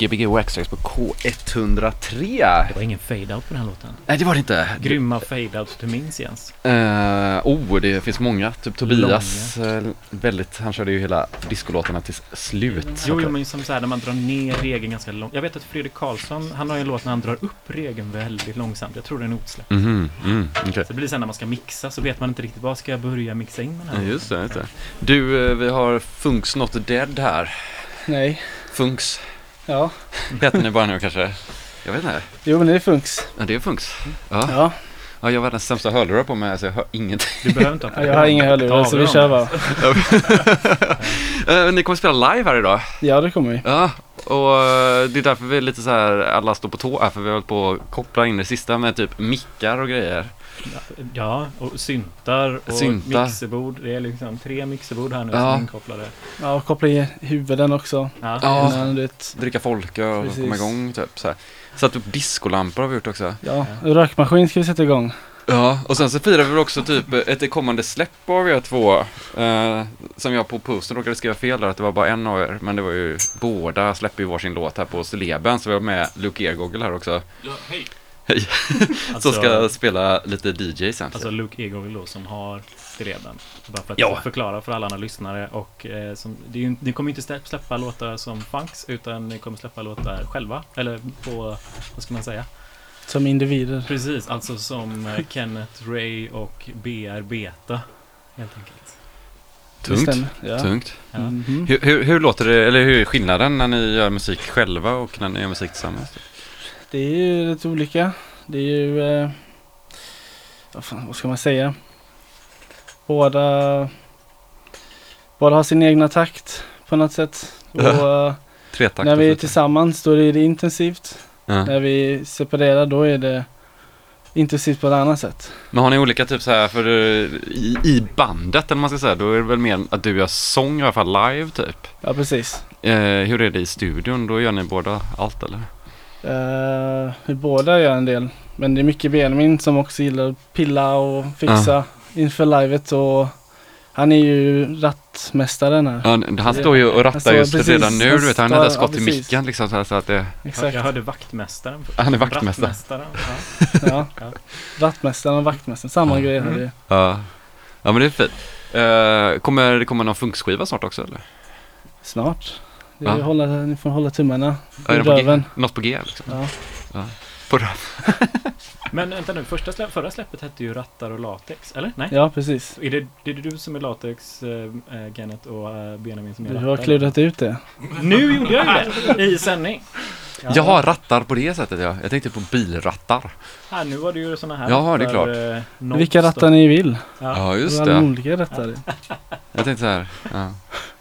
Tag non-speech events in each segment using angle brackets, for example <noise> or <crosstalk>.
Gbg Waxtrax på K103. Det var ingen fade-out på den här låten. Nej, det var det inte. Grymma fade-outs du minns Jens. Uh, oh, det finns många. Typ Tobias, uh, väldigt, han körde ju hela discolåtarna till slut. Jo, jo, men som så här när man drar ner regeln ganska långt. Jag vet att Fredrik Karlsson, han har ju en låt när han drar upp regeln väldigt långsamt. Jag tror det är en otsläpp. Mm, mm, okay. Så det blir sen när man ska mixa så vet man inte riktigt vad ska jag börja mixa in den här. Ja, just det, just det. Du, uh, vi har Funks Not Dead här. Nej. Funks. Ja. Heter ni bara nu kanske? Jag vet inte. Jo, men det är Funks. Ja, det är Funks. Ja. Ja. ja jag har den sämsta hörlurar på mig så jag hör ingenting. Du behöver inte ha Jag har inga hörlurar så vi kör bara. uh, <laughs> ni kommer spela live här idag. Ja, det kommer vi. Ja, och uh, det är därför vi är lite så här, alla står på tå här för vi har hållit på att koppla in det sista med typ mickar och grejer. Ja, och syntar och Syntar. mixerbord. Det är liksom tre mixerbord här nu Ja. som är inkopplade. Ja, och koppla i huvuden också. Ja. Ja. Innan, du vet. Dricka folköl och Precis. komma igång typ så här. Satt upp discolampor har vi gjort också. Ja, rökmaskin ska vi sätta igång. Ja, och sen så firar vi också typ ett kommande släpp av er två. Eh, som jag på posten råkade skriva fel där, att det var bara en av er. Men det var ju båda släpper ju varsin låt här på Celeben. Så vi har med Luke Ergogel här också. Ja, hej. <laughs> Alltså, som ska spela lite DJ sen. Alltså Luke Egogel då som har Streben. Bara för att Ja. förklara för alla andra lyssnare. Och eh, som, det är ju, ni kommer inte släppa, släppa låtar som Funks utan ni kommer släppa låtar själva. Eller på, vad ska man säga? Som individer. Precis, alltså som eh, Kenneth Ray och BR Beta. Helt enkelt. Tungt. Ja. Tungt. Ja. Mhm. Hur, hur, hur låter det, eller hur är skillnaden när ni gör musik själva och när ni gör musik tillsammans? Det är ju lite olika. Det är ju... Eh, vad, fan, vad ska man säga? Båda... Båda har sin egna takt på något sätt. Och Tretakt när vi är tillsammans då är det intensivt. Ja. När vi separerar då är det intensivt på ett annat sätt. Men har ni olika typ så här, för eh, i, i bandet eller man ska säga, då är det väl mer att du gör sång i alla fall live typ? Ja precis. Eh, hur är det i studion? Då gör ni båda allt eller? Uh, vi båda gör en del. Men det är mycket Benjamin som också gillar att pilla och fixa inför livet. Och han är ju rattmästaren här. Ja, han står ju och rattar Alltså, just precis. redan nu, du vet, han Ja, där skott i precis. micken liksom så, här, så att det... Exakt. Jag hörde vaktmästaren. Han är vaktmästare. Rattmästaren, Ja. Ja. Ja. Rattmästaren och vaktmästaren, samma Ja. grej Mm. det. Ja, ja men det är fint. Eh, kommer det komma någon funkskiva snart också eller? Snart. Det Ja. hålla, ni får hålla tummarna Ja, i det på G? röven. Något på G liksom? Ja. På röv. <laughs> Men vänta nu, första slä, förra släppet hette ju Rattar och Latex, eller? Nej? ja, precis. Är det, det är du som är Latex, eh, Kenneth, och eh, Benjamin som är Du rattar? har klurat ut det. Nu gjorde jag ju det! I sändning! <laughs> Jaha, rattar på det sättet ja. Jag tänkte på bilrattar. Här, nu var det ju såna här Ja, det är klart. eh, Vilka rattar ni vill. Ja, Ja, just Alla det. olika rattar. Jag tänkte så här. Ja,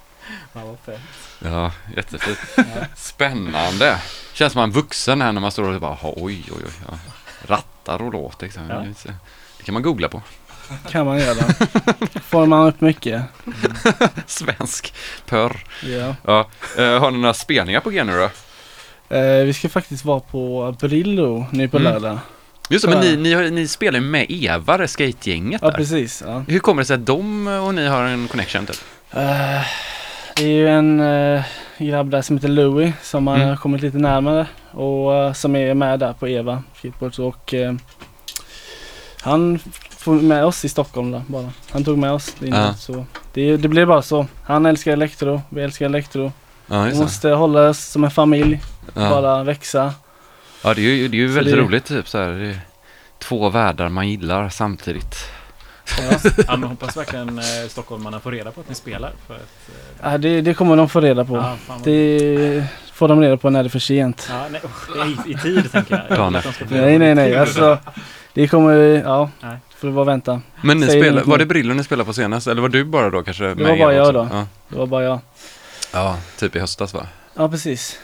<laughs> ja vad fett. Ja jättefint. Ja. Spännande. Känns som man vuxen här när man står och bara oj, oj, oj. Ja. Rattar och låt liksom. Ja. Det kan man googla på. Kan man göra. Får man upp mycket. <laughs> Svensk pörr. Ja. Ja. Eh, har ni några spelningar på G nu då? Eh, vi ska faktiskt vara på Brillo nu på Mm. lördag. Just det, men Ja. ni, ni, ni spelar ju med Eva, skategänget Ja, där. precis. Ja. Hur kommer det sig att de och ni har en connection typ? Eh, det är ju en uh, grabb där som heter Louis som har Mm. kommit lite närmare och eh, som är med där på Eva Skateboards och eh, han får med oss i Stockholm då, bara. Han tog med oss in Ja. så det, det blir bara så. Han älskar elektro, vi älskar elektro. Ja, Vi måste hålla oss som en familj, Ja. bara växa. Ja, det är ju, det är ju väldigt det- roligt typ så här. Det är två världar man gillar samtidigt. Ja. <laughs> Ja, men hoppas verkligen eh, stockholmarna får reda på att ni spelar. För att, eh, Ja, det, det kommer de få reda på. ja, vad- Det får de reda på när det är för sent. Ja, nej, i, I tid tänker jag. jag. Nej, nej, det. nej. Alltså, det kommer, ja, Nej. får du bara vänta. Men ni Säger inget var det Brillo ni spelade på senast? Eller var du bara då kanske? var bara jag då. Ja. Det var bara jag. ja, typ i höstas va? Ja, precis.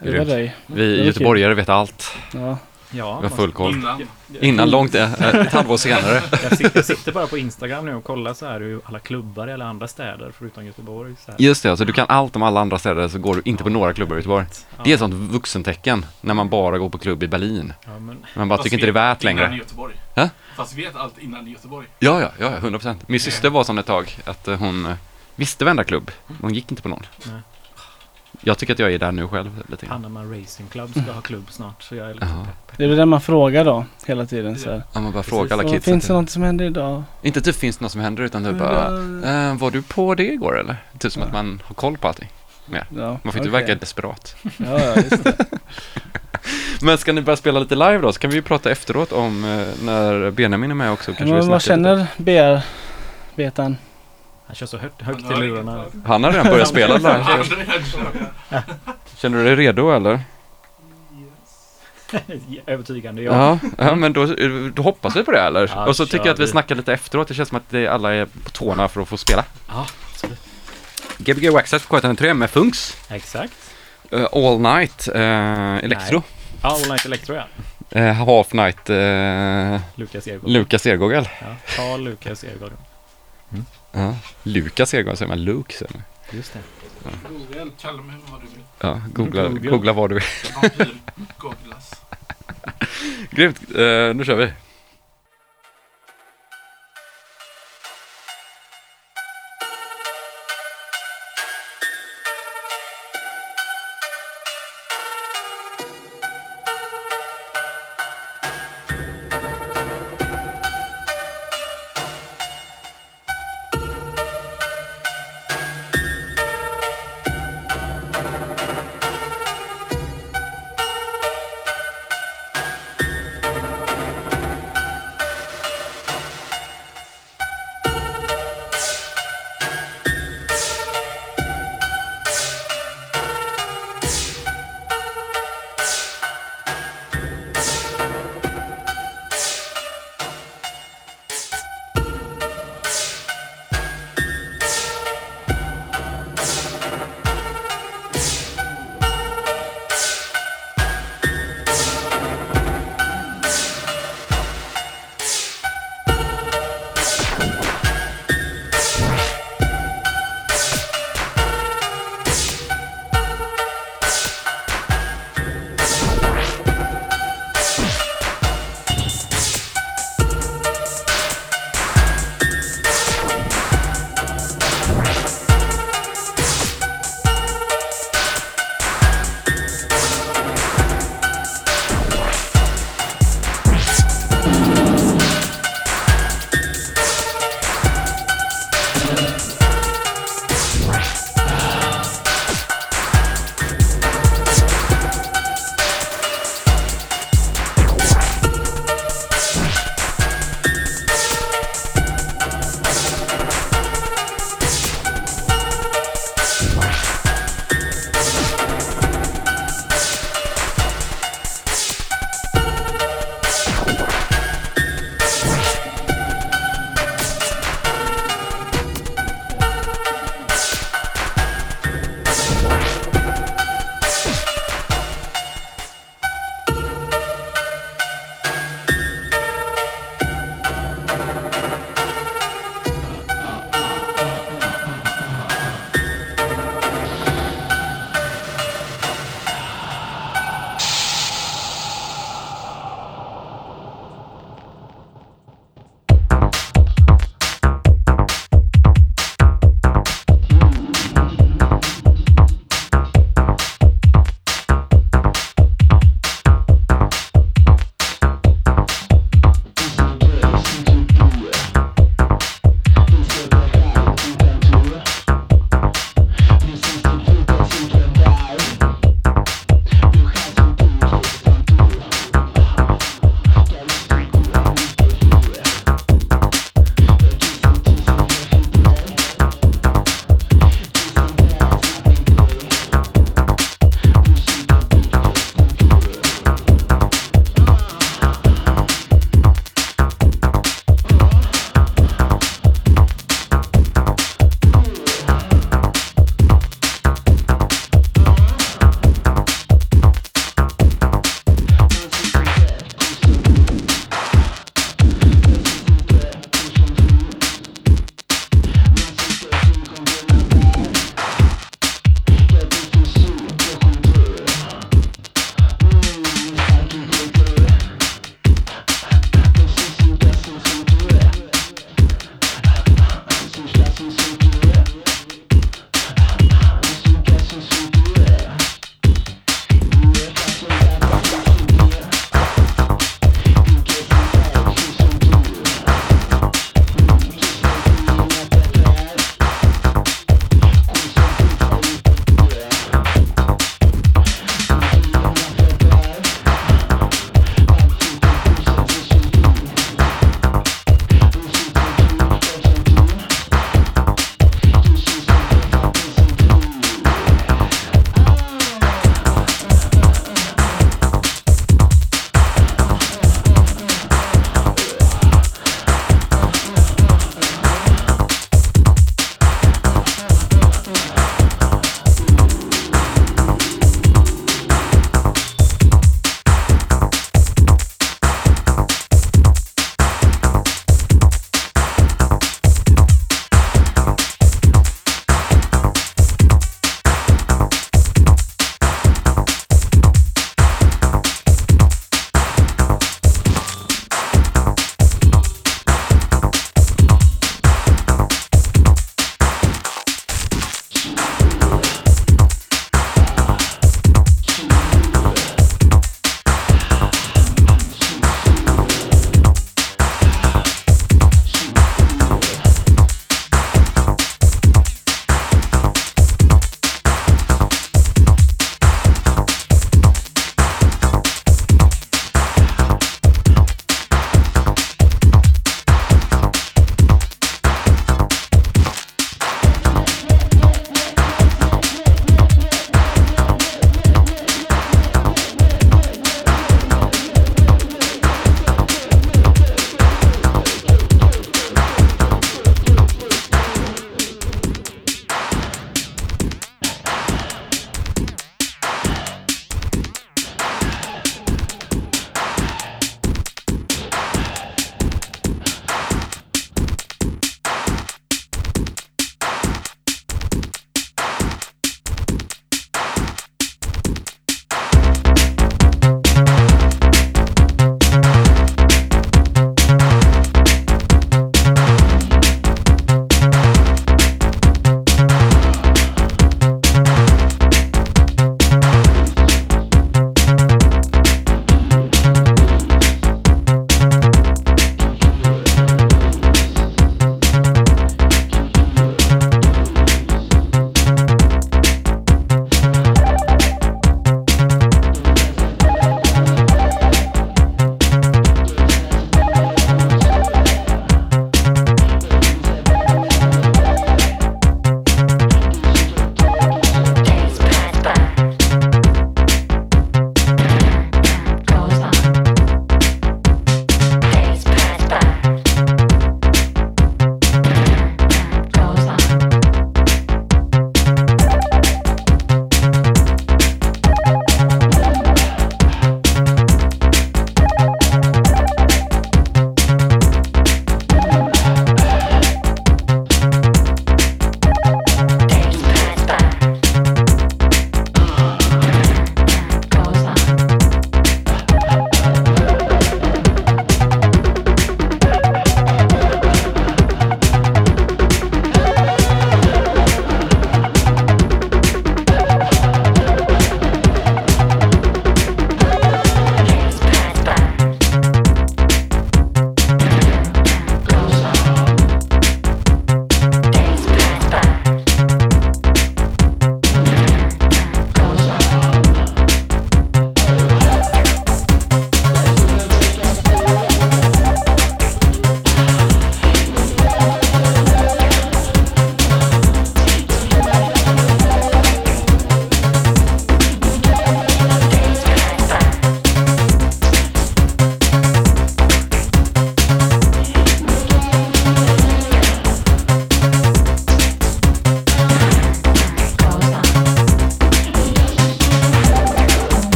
Det var dig. Vi Det var göteborgare vet allt. Ja. Ja, Vi har full koll. Innan. Innan långt, eh, ett halvår senare. <laughs> Jag sitter, jag sitter bara på Instagram nu och kollar så här hur alla klubbar i alla andra städer förutom Göteborg. Så här. Just det, alltså du kan allt om alla andra städer så går du inte på några klubbar i Göteborg. Ja, Det är ett sånt vuxentecken när man bara går på klubb i Berlin. Ja, men, Man bara Fast tycker inte det är vet värt Innan längre. Göteborg. Hä? Fast vi vet allt innan i Göteborg. Ja, ja, ja, 100 procent. Min syster var sån ett tag att eh, hon eh, visste varenda klubb. Hon gick inte på någon. Nej. Jag tycker att jag är där nu själv lite grann. Panama Racing Club ska ha klubb snart. Så jag är liksom pepp. Det är väl det man frågar då hela tiden. Så här. Ja, man bara frågar alla kids. finns det något som händer idag? Inte typ finns det något som händer utan typ bara, eh, var du på det igår eller? Typ som Ja. att man har koll på allting. Ja, Man får inte okej. verka desperat. <laughs> Ja, ja, just det. <laughs> Men ska ni börja spela lite live då? Så kan vi ju prata efteråt om eh, när Benjamin är med också. Kanske vi Men vad snackar lite. känner BR-betan? Han kör så högt, högt Han i lurarna. Han har redan börjat spela live. <laughs> Han är redan kört. Känner du dig redo eller? <laughs> Övertygande, ja. Ja, ja men då, då hoppas vi på det eller? Ja, och så tycker jag att vi vi. snackar lite efteråt. Det känns som att det, alla är på tårna för att få spela. Ja, absolut. Gbg Waxxed på K103 med Funks. Exakt. eh, All Night eh, Electro. Ja, All Night Electro ja. Uh, half Night uh, Lukas Ergård. Lukas Ergågel. Ja, Carl Lukas Ergård. Ja. Lukas Ergågel säger man. Luke säger man. Just det. Google, kalla mig vad du vill. Ja, googla, googla vad du vill. Vampyr. <laughs> Grymt, Eh, nu kör vi.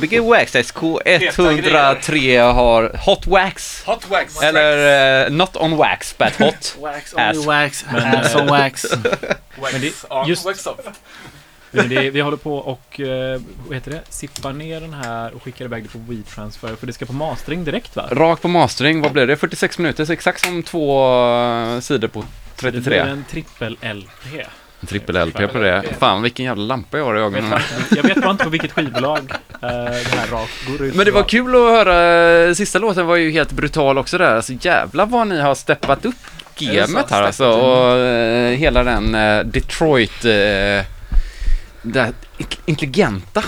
Gbg Wax SK103 har Hot Wax. Hot wax. Eller eh, Not on Wax, but Hot. <laughs> Wax, Ass. only wax, Men, <laughs> ass on wax. <laughs> wax Men det- on, just- wax off. Men det, vi håller på och, eh, vad heter det, sippar ner den här och skickar iväg det på WeTransfer för det ska på mastering direkt va? Rakt på mastering, vad blev det? 46 minuter, så exakt som två eh, sidor på Det blir 33. en trippel LP. En trippel LP på det. Fan vilken jävla lampa jag har i Jag vet, ögonen. jag vet bara inte på vilket skivbolag eh, det här rakt går ut Men det var kul att höra, sista låten var ju helt brutal också där. Alltså jävlar vad ni har steppat upp gamet här alltså. Och eh, hela den eh, Detroit, eh, det in- intelligenta.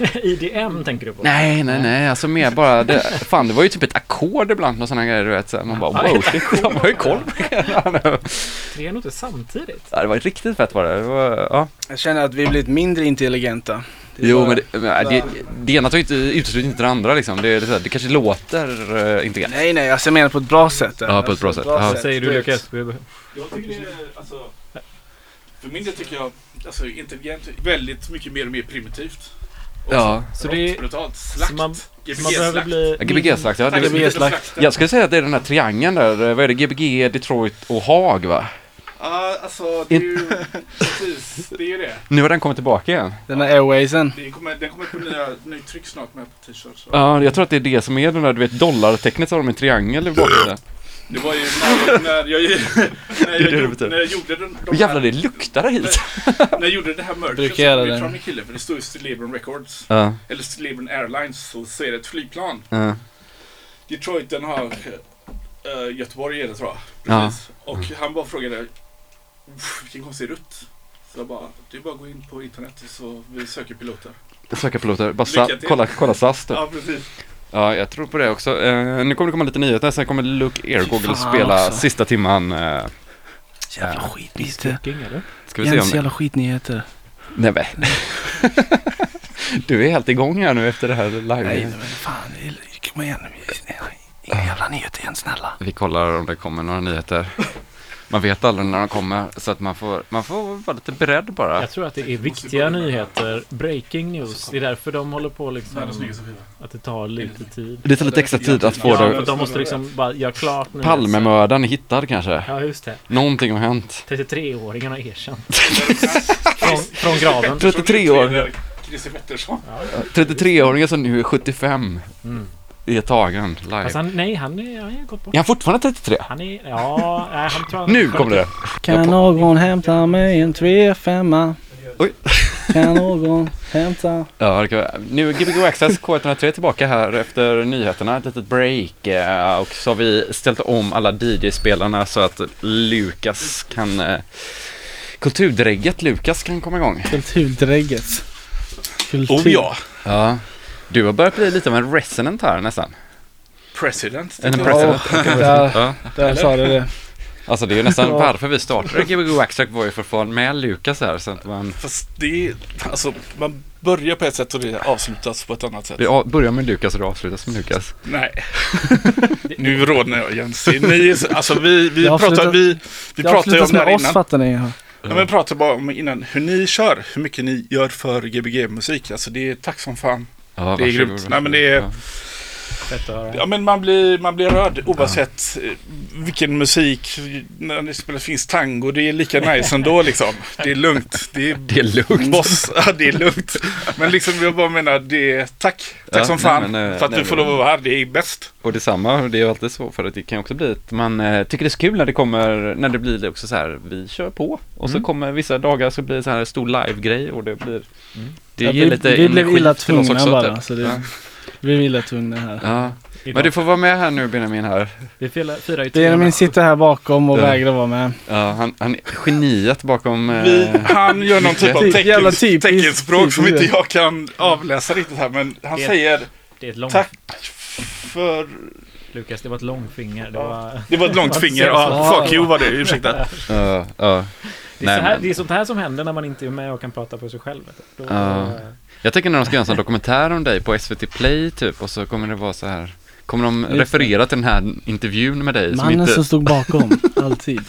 <laughs> IDM tänker du på? Nej, nej, nej, alltså mer bara, det, fan det var ju typ ett ackord ibland och sådana grejer du vet. Så man bara Ja, wow, shit, <laughs> de har ju koll på det. Tre noter samtidigt? Ja, det var riktigt fett var det. det var, ja. Jag känner att vi blivit mindre intelligenta. Jo, bara- men det, men det, det ena tar ju inte, utesluter inte det andra liksom. Det, det, det kanske låter uh, intelligent. Nej, nej, alltså jag menar på ett bra sätt. Ja, på ett bra sätt. Ja. Vad säger du. Lukas? Jag tycker det är, alltså, för min del tycker jag, alltså intelligent, väldigt mycket mer och mer primitivt. Ja. Så det är- brutalt, slakt, Så man, så man behöver GBG-slakt. bli... Gbg-slakt, ja. Det, Gbg det, slakt. jag skulle säga att det är den här triangeln där. Vad är det? Gbg, Detroit och Haag va? Ja, alltså det är ju, precis, det är ju det. Nu har den kommit tillbaka igen. Den här airwaysen. det kommer, den kommer på nya, ny tryck snart med på t-shirts. Ja, jag tror att det är det som är den där, du vet, dollartecknet så har de en triangel i bakgrunden. Det var ju när, när, jag, när, jag, <laughs> gjorde, när jag gjorde den, de jävlar det luktar hit. när jag gjorde det här merchet så kom det från min kille för det stod ju Stilleben Records. Ja, Eller Stilleben Airlines så, så är det ett flygplan. ja. Detroit den har uh, Göteborg är det tror jag. Ja. Precis. Och han bara frågade "Uff, vilken konstig rutt. Så jag bara, är bara gå in på internet så vi söker piloter. Söka piloter. Bara kolla, kolla SAS typ. Ja precis. Ja, jag tror på det också. Eh, nu kommer det komma lite nyheter, sen kommer Luke fan spela också. sista timman. Eh, Jävla Ja. skitnyheter. King, eller? ska vi se om Jens det... jävla skitnyheter. Nej men. <laughs> Du är helt igång här nu efter det här live. Nej, men fan. Kom igen nu. Inga jävla nyheter igen, snälla. Vi kollar om det kommer några nyheter. Man vet aldrig när de kommer, så att man får, man får vara lite beredd bara. Jag tror att det är viktiga nyheter. Breaking news. Det är därför de håller på liksom... Att det tar lite tid. Det tar lite extra tid att få Ja, det. för de måste liksom bara göra klart nu. Palmemördaren är hittad kanske. Ja, just det. Någonting har hänt. 33-åringen har erkänt. <laughs> från, från graven. 33 år. Christer Pettersson. 33-åringen som nu är 75 Mm. Är tagen live. Fast han, nej, han är, han är gått bort. Är han fortfarande 33? Han är, ja, nej, han tror han Nu kommer det. Kan någon hämta mig en 3-5? Oj. Kan någon hämta? Ja, det kan vara. Nu är Gbg Access K103 tillbaka här efter nyheterna, ett litet break. eh, Och så har vi ställt om alla DJ-spelarna så att Lukas kan... eh, Kulturdrägget Lukas kan komma igång. Kulturdrägget. Kultur. Oh ja. Ja. Du har börjat bli lite av en resident här nästan. President. En president. Där, Ja. där sa du det. Alltså det är ju nästan Ja. varför vi startade Gbg Access var ju för att få med Lukas här så att man... Fast det är, alltså man börjar på ett sätt och det avslutas på ett annat sätt. Vi börjar med Lukas och det avslutas med Lukas. Nej. <laughs> nu rodnar jag igen. Se, Ni, alltså vi, vi pratar, vi, vi pratar ju om det här oss innan. fattar ni. Ja. Ja, men vi pratade bara om innan hur ni kör, hur mycket ni gör för Gbg-musik. Alltså det är tack som fan. Ja, Det är grymt. Nej, men det är- Ja. Ja men man blir, man blir rörd oavsett eh, vilken musik. När det spelar finns tango, det är lika nice ändå liksom. Det är lugnt. Det är, Det är lugnt. Boss, ja det är lugnt. Men liksom jag bara menar, det är tack. Tack Ja, som nej, fan men, eh, för att nej, du får lov att vara här. Det är bäst. Och detsamma, det är ju alltid så för att det kan också bli att man eh, tycker det är så kul när det kommer, när det blir också så här, vi kör på. Och så Mm. kommer vissa dagar så blir det så här stor live-grej och det blir, det Ja, ger vi- lite vi blev illa tvungna också, bara, typ. så det- ja. Vi är illa tvungna här. ja. Men du får vara med här nu Benjamin här. Vi firar, ju Benjamin sitter här bakom och Ja. vägrar vara med. Ja, han, han är geniet bakom... eh, Vi, han gör någon typ av Typ, teckenspråk som inte jag kan avläsa riktigt här. Men han Det- säger Det är ett långt... tack för... Lukas, det var ett långfinger. Det var... Det var ett långt <laughs> finger. Ja, fuck you var det. Ursäkta. Ja, ja. Det är, Nej, så här, men- det är sånt här som händer när man inte är med och kan prata för sig själv. Då, Ja. eh, Jag tänker när de ska göra en sån dokumentär om dig på SVT Play typ och så kommer det vara så här Kommer de referera till den här intervjun med dig som Mannen inte... som stod bakom, <laughs> alltid.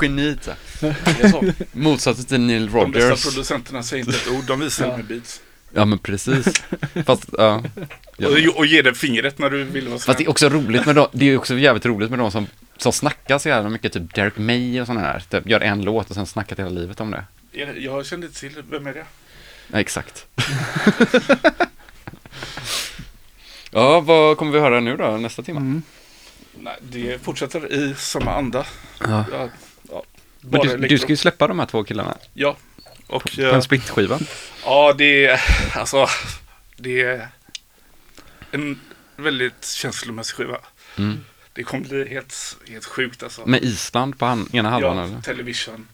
Geniet är så. Motsatsen till Neil De bästa Rogers. producenterna säger inte ett ord. De visar med beats. Ja, men precis. Fast, ja. Ja. Och, och ge det fingret när du vill vara Fast det är också roligt med de, det är också jävligt roligt med de som, som snackar så jävla mycket, typ Derek May och sådana här. Typ, gör en låt och sen snackar hela livet om det. Jag, jag kände inte till, vem är det? Ja, exakt. <laughs> ja, vad kommer vi höra nu då, nästa timme? Mm. Nej, det fortsätter i samma anda. Ja. Ja, ja. Men du, du ska ju släppa de här två killarna Ja. Och på eh, en splitskiva. ja, det är alltså, det är en väldigt känslomässig skiva. Mm. Det kommer bli helt, helt sjukt alltså. Med Island på han, ena halvan ja, eller? Television.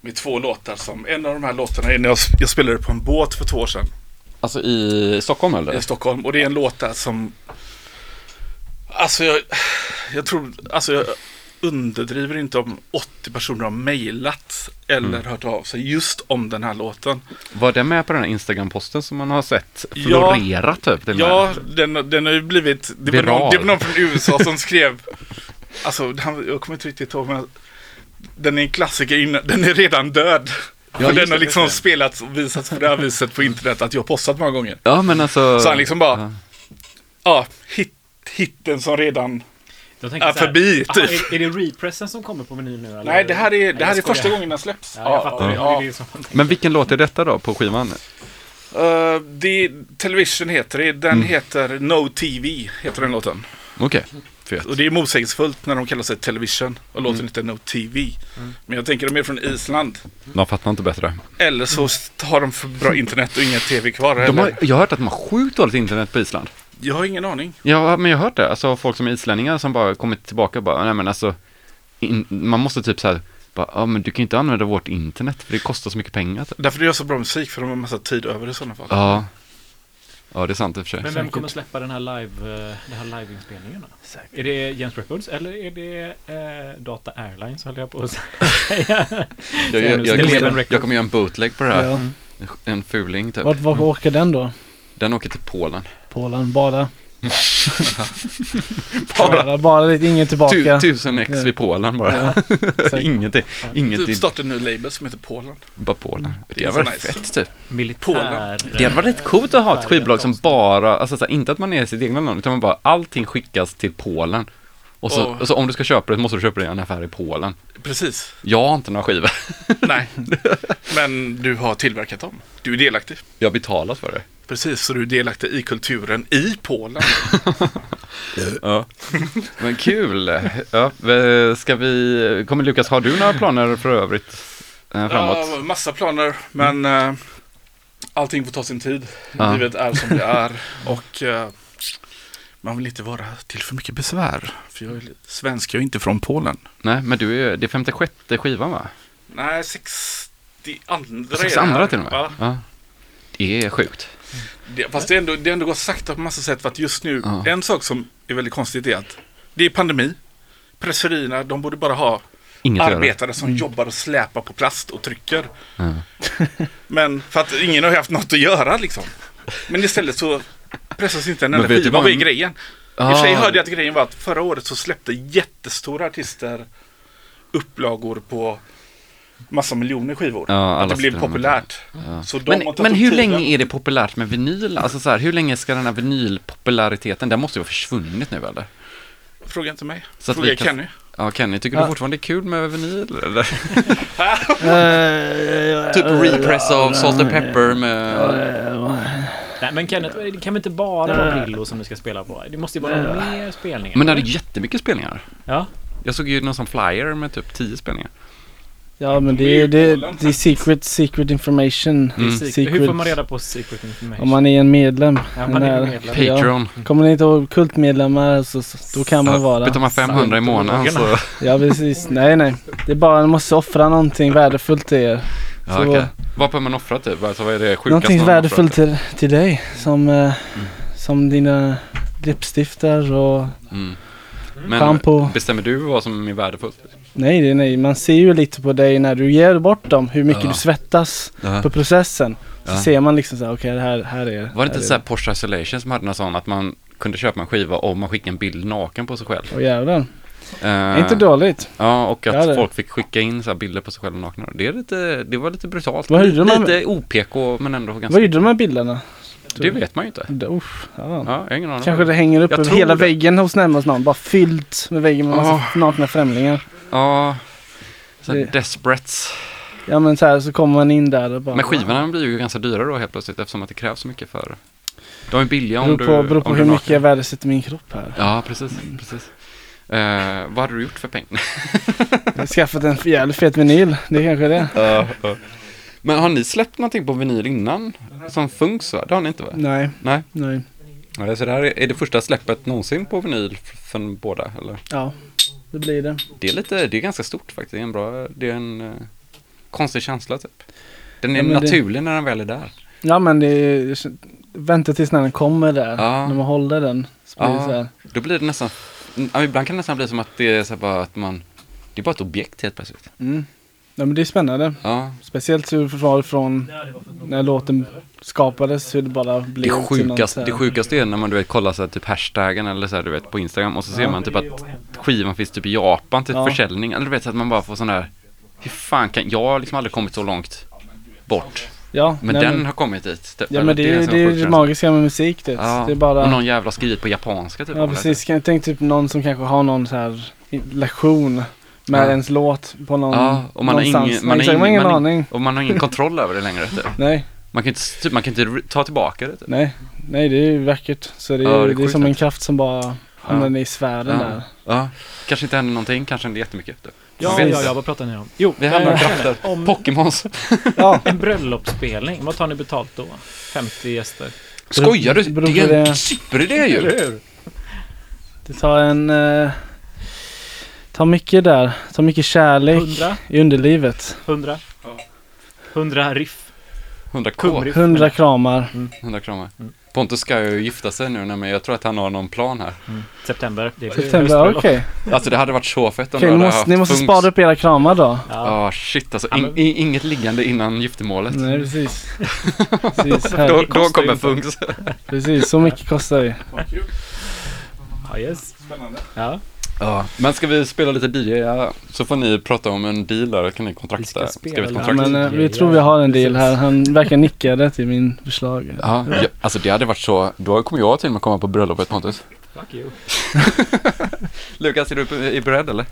Med två låtar som, en av de här låtarna är när jag, jag spelade på en båt för två år sedan. Alltså i Stockholm eller? i Stockholm. Och det är en låt där som... Alltså jag, jag tror, alltså jag underdriver inte om 80 personer har mejlat eller Mm. hört av sig just om den här låten. Var det med på den här Instagram-posten som man har sett Ja. florera typ? till och med? Ja, den, den har ju blivit... Det var, någon, det var någon från USA som skrev... Alltså, han, jag kommer inte riktigt ihåg men... Den är en klassiker, innan, den är redan död. Ja, För den har liksom det. spelats och visats på det här viset på internet att jag har postat många gånger. Ja, men alltså... Så han liksom bara, Ja. ja, hit, hitten som redan Jag tänker är så här, förbi aha, typ. är, är det repressen som kommer på menyn nu? Eller? Nej, det här är, det här är första gången den släpps. Ja, jag fattar. Ja, Ja, det det. Men vilken låt är detta då på skivan? Uh, det, Television heter det. Den Mm. heter No TV, heter den låten. Okej, fet. Och det är motsägelsefullt när de kallar sig Television och låten Mm. heter No TV. Men jag tänker de är från Island. De fattar inte bättre. Eller så har de för bra internet och ingen TV kvar. De har, jag har hört att de har sjukt dåligt internet på Island. Jag har ingen aning. Ja, men jag har hört det. Alltså folk som är islänningar som bara kommit tillbaka och bara, nej men alltså, in, man måste typ så här, bara, ja men du kan ju inte använda vårt internet för det kostar så mycket pengar. Typ. Därför det gör så bra musik, för de har massa tid över i sådana fall. Ja. Ja, det är sant i och för sig. Men vem kommer släppa den här live, eh, den här liveinspelningen då? Är det Jens Records eller är det eh, Data Airlines höll jag på att säga? <laughs> <laughs> Jag, jag, jag, kommer, jag kommer göra en bootleg på det här. Ja. En- En fuling typ. Vart, vart åker den då? Den åker till Polen. Polen, <laughs> bara. bara, bara lite, ingen Tu, tillbaka. tusen ex vid Polen bara. Ja, <laughs> exakt. Ingenting. Ingenting. Du startar en ny label som heter Polen. Bara Polen. Det är hade varit nice. fett typ. Militär... Polen. Det hade varit rätt coolt att ha ett skivbolag som bara, alltså så här, inte att man är sitt egna land, utan man bara, allting skickas till Polen. Och så, Och- och så om du ska köpa det måste du köpa det i en affär i Polen. Precis. Jag har inte några skivor. Nej. Men du har tillverkat dem. Du är delaktig. Jag betalas för det. Precis, så du är delaktig i kulturen i Polen. <laughs> Ja. Men kul. Ja, ska vi, kommer Lukas, har du några planer för övrigt eh, framåt? Ja, massa planer, men eh, allting får ta sin tid. Ja. Livet är som det är <laughs> och eh, man vill inte vara till för mycket besvär. För jag är svensk, jag är inte från Polen. Nej, men du är, det är 56 skivan va? Nej, 62 andra Sex är det här. andra till och med? Ja. Det är sjukt. Det, fast det är, ändå, det är ändå gått sakta på massa sätt för att just nu, Ja. en sak som är väldigt konstigt är att det är pandemi. Presserierna, de borde bara ha Inget arbetare som jobbar och släpar på plast och trycker. Ja. <laughs> Men för att ingen har haft något att göra liksom. Men istället så pressas inte en enda skiva. vad- är grejen? I och för sig Ah. hörde jag att grejen var att förra året så släppte jättestora artister upplagor på massa miljoner skivor. Ja, att det blev populärt. Ja. Så de Men, men hur tiden. länge är det populärt med vinyl? Alltså så här, hur länge ska den här vinylpopulariteten, den måste ju ha försvunnit nu eller? Fråga inte mig. Så Fråga kan- Kenny. Ja, Kenny, tycker Ja. du fortfarande det är kul med vinyl eller? <laughs> Eh, typ repress av Salt and Pepper med... eh, Nej, men Kenneth, det kan väl inte bara vara Brillo som du ska spela på? Det måste ju vara mer spelningar. Men det hade jättemycket spelningar. Ja. Jag såg ju någon sån flyer med typ 10 spelningar. Ja men det är, det, det är secret, secret information. Mm. Secret. Secret. Hur får man reda på secret information? Om man är en medlem. Ja, man är En, medlem. Ja. Patreon. Kommer ni inte ihåg kultmedlemmar så, så då kan man vara. Betalar man 500 i månaden så... Ja precis. Nej nej. Det är bara man måste offra någonting värdefullt till er. Ja, Så- okej. Vad behöver man offra typ? Alltså vad är det sjukaste Någonting värdefullt till, till dig. Som, eh, som dina läppstiftar och Mm. Men schampo. bestämmer du vad som är värdefullt? Nej, det är nej. Man ser ju lite på dig när du ger bort dem. Hur mycket Ja. du svettas Ja. på processen. Så Ja. ser man liksom så här, okej det här, här är Var det här inte är så här Porsche Isolation som hade någon sån att man kunde köpa en skiva om man skickade en bild naken på sig själv? Åh jävlar. Eh, Inte dåligt. Ja, och att Ja, det- folk fick skicka in så här bilder på sig själva nakna. Det, är lite, det var lite brutalt. Vad gjorde de lite OPK, men ändå ganska... Vad gjorde de med bilderna? Det vet man ju inte. Det- Uff, ja. Ja, jag ingen aning. Kanske det hänger upp Jag över tror hela det. väggen hos hos någon. Bara fyllt med väggen med massa Ja. nakna främlingar. Ja, så här Det- desperates. Ja men så här så kommer man in där och bara... Men skivorna blir ju ganska dyra då helt plötsligt eftersom att det krävs så mycket för De är billiga om Beror du... på, beror på om hur är mycket jag värdesätter min kropp här. Ja, precis. precis. Eh, vad hade du gjort för pengar? Jag har skaffat en jävligt fet vinyl. Det är kanske det. Men har ni släppt någonting på vinyl innan? Som Funks va? Det har ni inte va? Nej, Nej. nej. Ja, så det här är det första släppet någonsin på vinyl för båda? Eller? Ja, det blir det. Det är lite, det är ganska stort faktiskt. Det är en bra, det är en eh, konstig känsla typ. Den är Ja, men det- naturlig när den väl är där. Ja men det är... Vänta tills när den kommer där. Ja. När man håller den. Så blir Ja. här. Då blir det nästan, ibland kan det nästan bli som att det är så bara att man, det är bara ett objekt helt plötsligt. Mm. Ja men det är spännande. Ja, Speciellt hur var från när låten skapades. Hur det bara det, blev något sjukaste, här. det sjukaste är när man du vet kollar så här, typ hashtaggen eller så här, du vet på Instagram och så ser Ja. man typ att skivan finns typ i Japan till Ja. försäljning. Eller du vet så att man bara får sån där, hur fan kan, jag har liksom aldrig kommit så långt bort. Ja, Men nej, den har kommit dit. Typ, Ja men det är ju sån det, är det magiska med musik det. Ja, Det är bara... och någon jävla skrivit på japanska typ. Ja precis, kan jag tänka typ någon som kanske har någon så här lektion med Ja. ens låt på någon Ja, och man har ingen- man man har ingen- ingen man har aning. Och man har ingen kontroll över det längre. Typ. <laughs> Nej, Man kan inte, typ, man kan inte ta tillbaka det. Typ. nej, nej det är ju vackert. Så det är, Ja, det är det är som en kraft som bara hamnar i sfären Ja. där. Ja, kanske inte händer någonting, kanske händer jättemycket. Typ. Ja, ja, ja, vad pratar ni om? Jo, Vi hamnar eh, krafter. om Pokémons. <laughs> Ja, en bröllopsspelning. Vad tar ni betalt då? 50 gäster. Skojar du? Det är en superidé ju. det tar en... Eh, tar mycket där. Tar mycket kärlek 100? i underlivet. 100? 100 riff. 100 k. Kumriff. Hundra kramar. 100 kramar. Mm. Pontus ska ju gifta sig nu, nej, men jag tror att han har någon plan här. September. Det är September, höstbröllop. okej. Alltså det hade varit så fett om Okej, du ni hade måste, haft ni måste Funks. spara upp era kramar då. Ja. Ja, shit alltså. Ja, In, men- i- inget liggande innan giftermålet. Nej, precis. <laughs> precis, Då, då kommer. Funks. precis, så mycket kostar det. Ja, yes. Spännande. Ja. Ja, men ska vi spela lite DJ? Ja, så får ni prata om en deal där, kan ni Vi kontrakta. ska spela ett Ja, kontrakt? men eh, vi tror vi har en deal här. Han verkar nickade till min förslag. Ja, ja, alltså det hade varit så, då kommer jag till och med komma på bröllopet Pontus. Fuck you. <laughs> Lukas, är du beredd eller?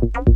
thank you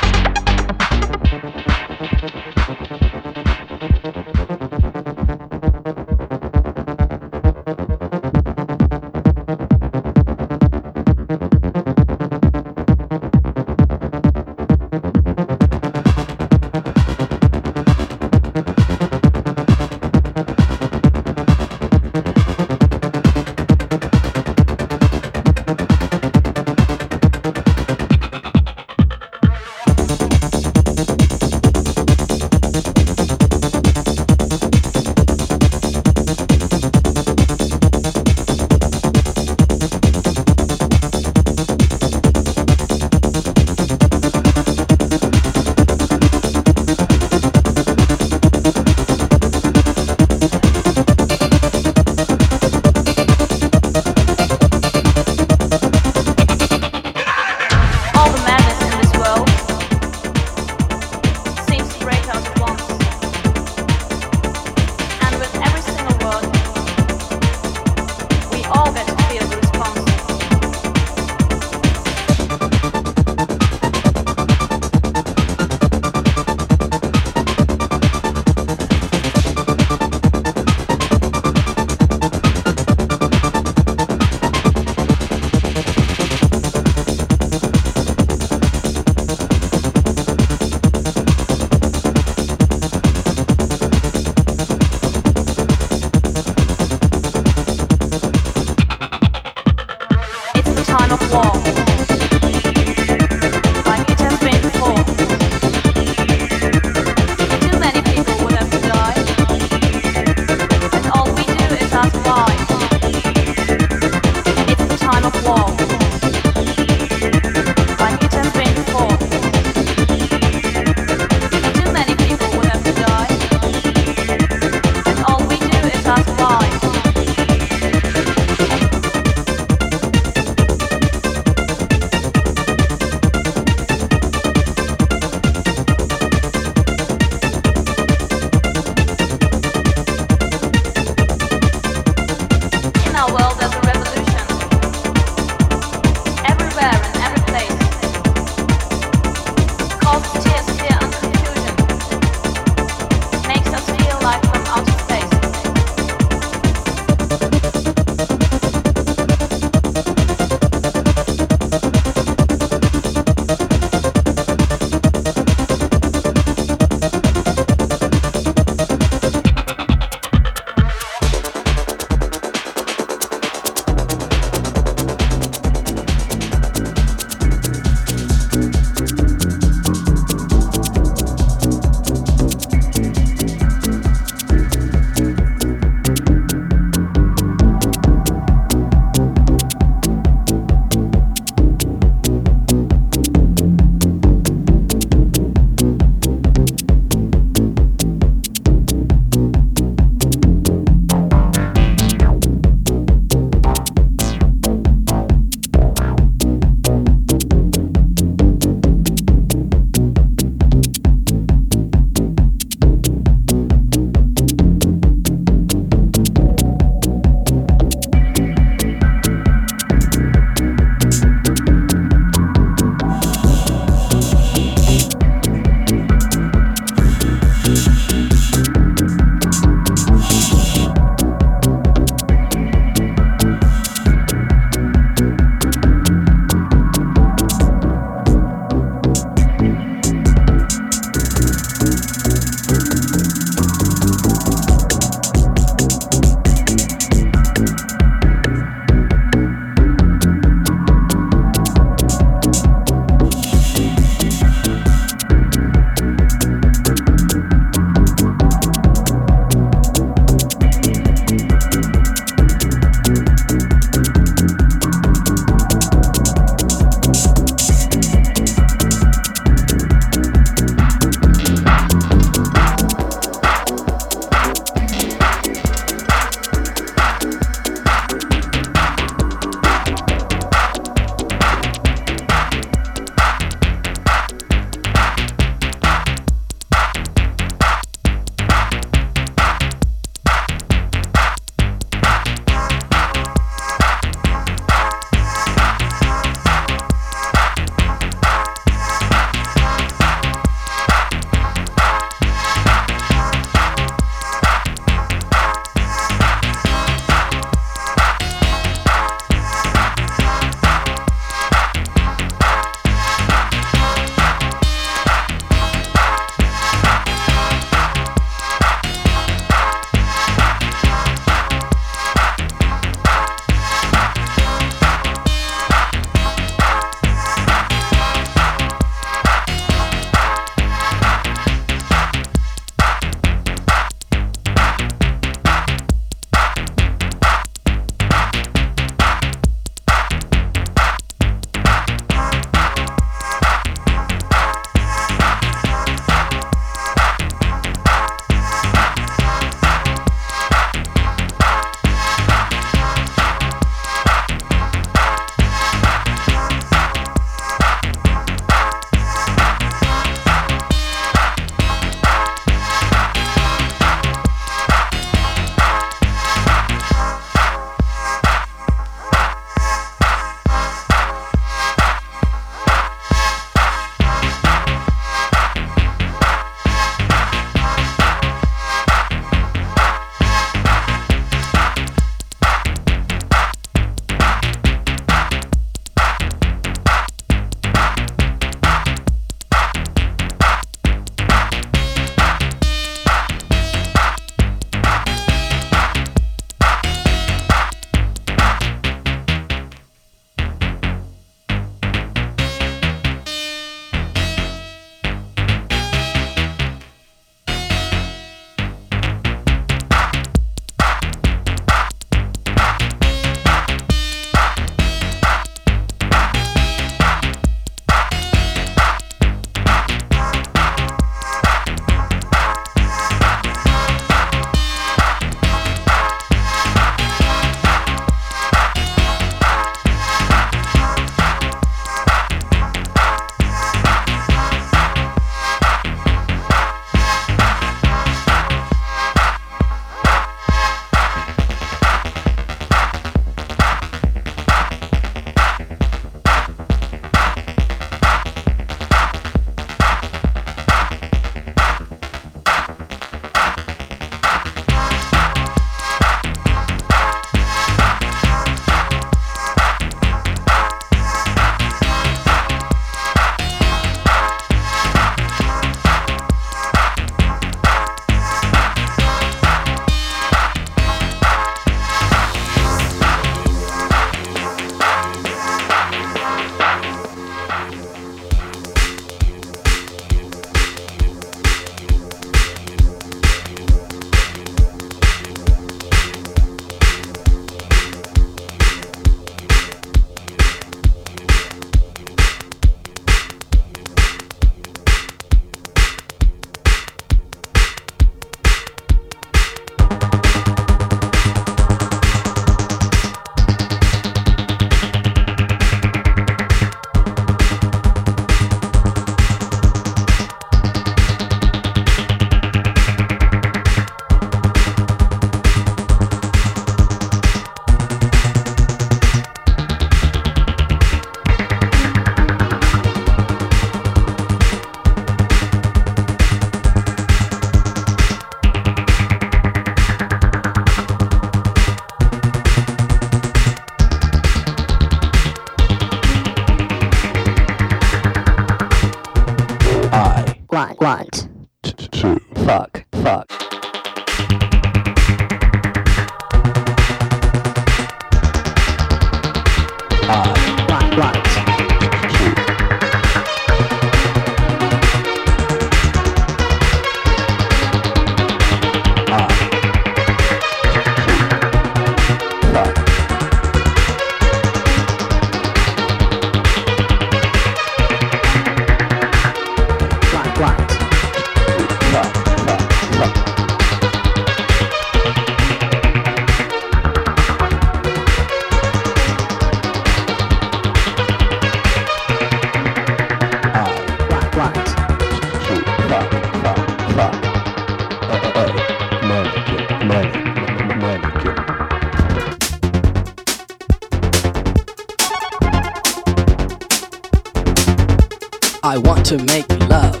I want to make love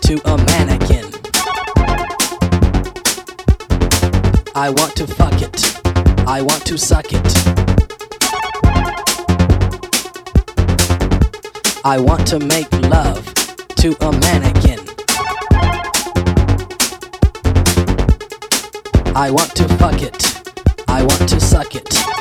to a mannequin. I want to fuck it. I want to suck it. I want to make love to a mannequin. I want to fuck it. I want to suck it.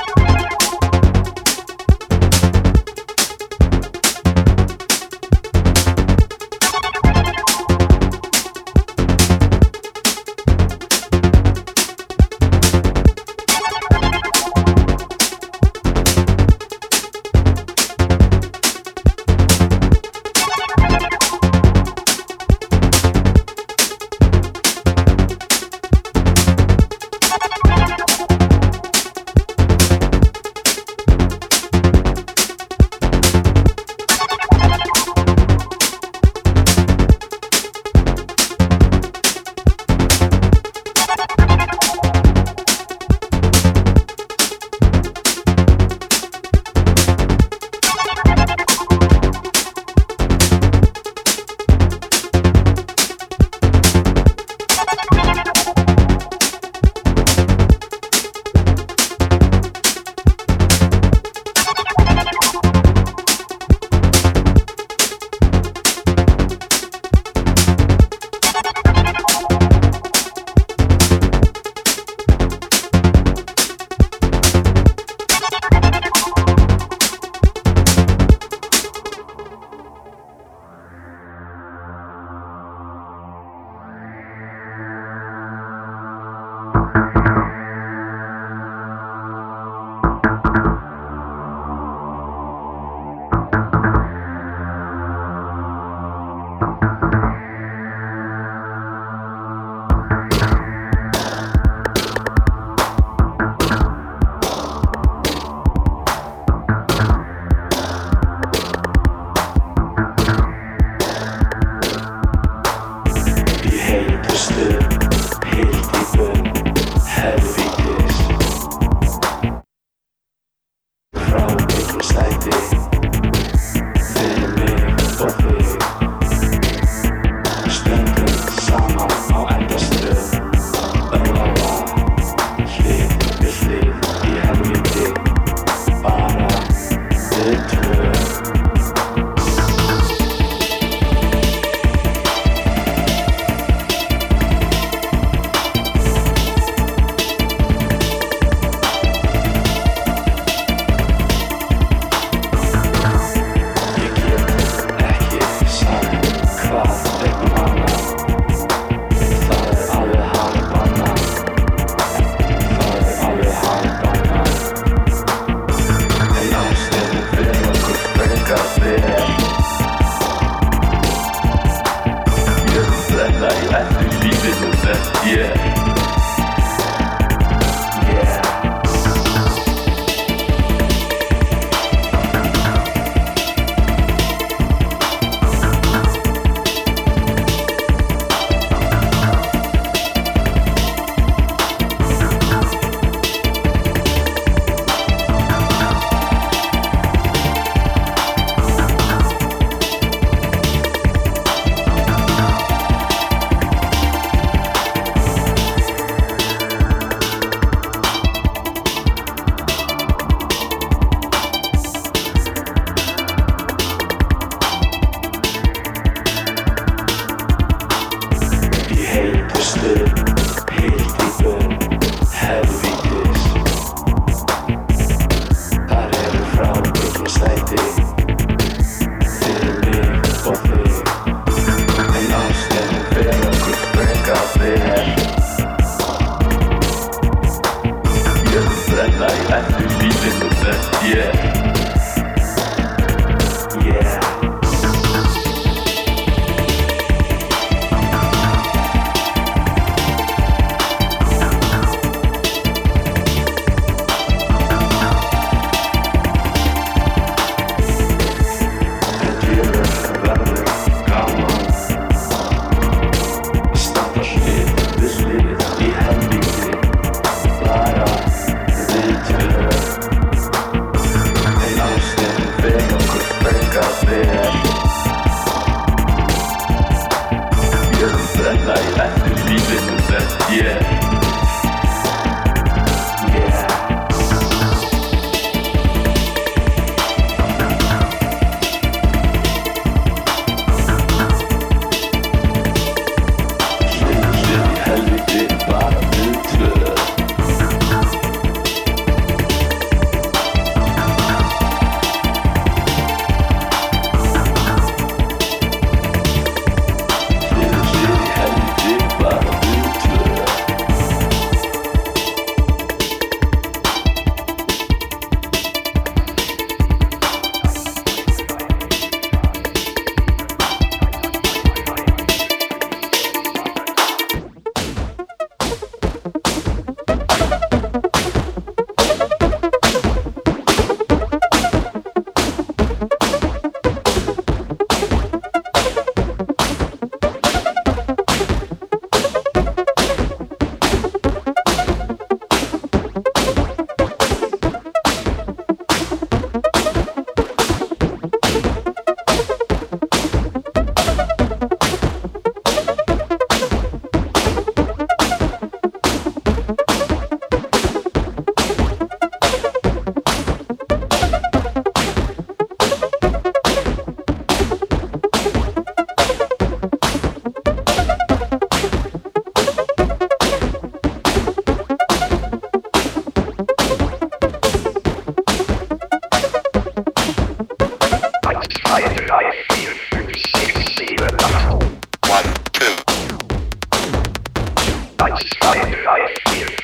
Science, science, science,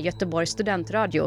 Göteborgs studentradio.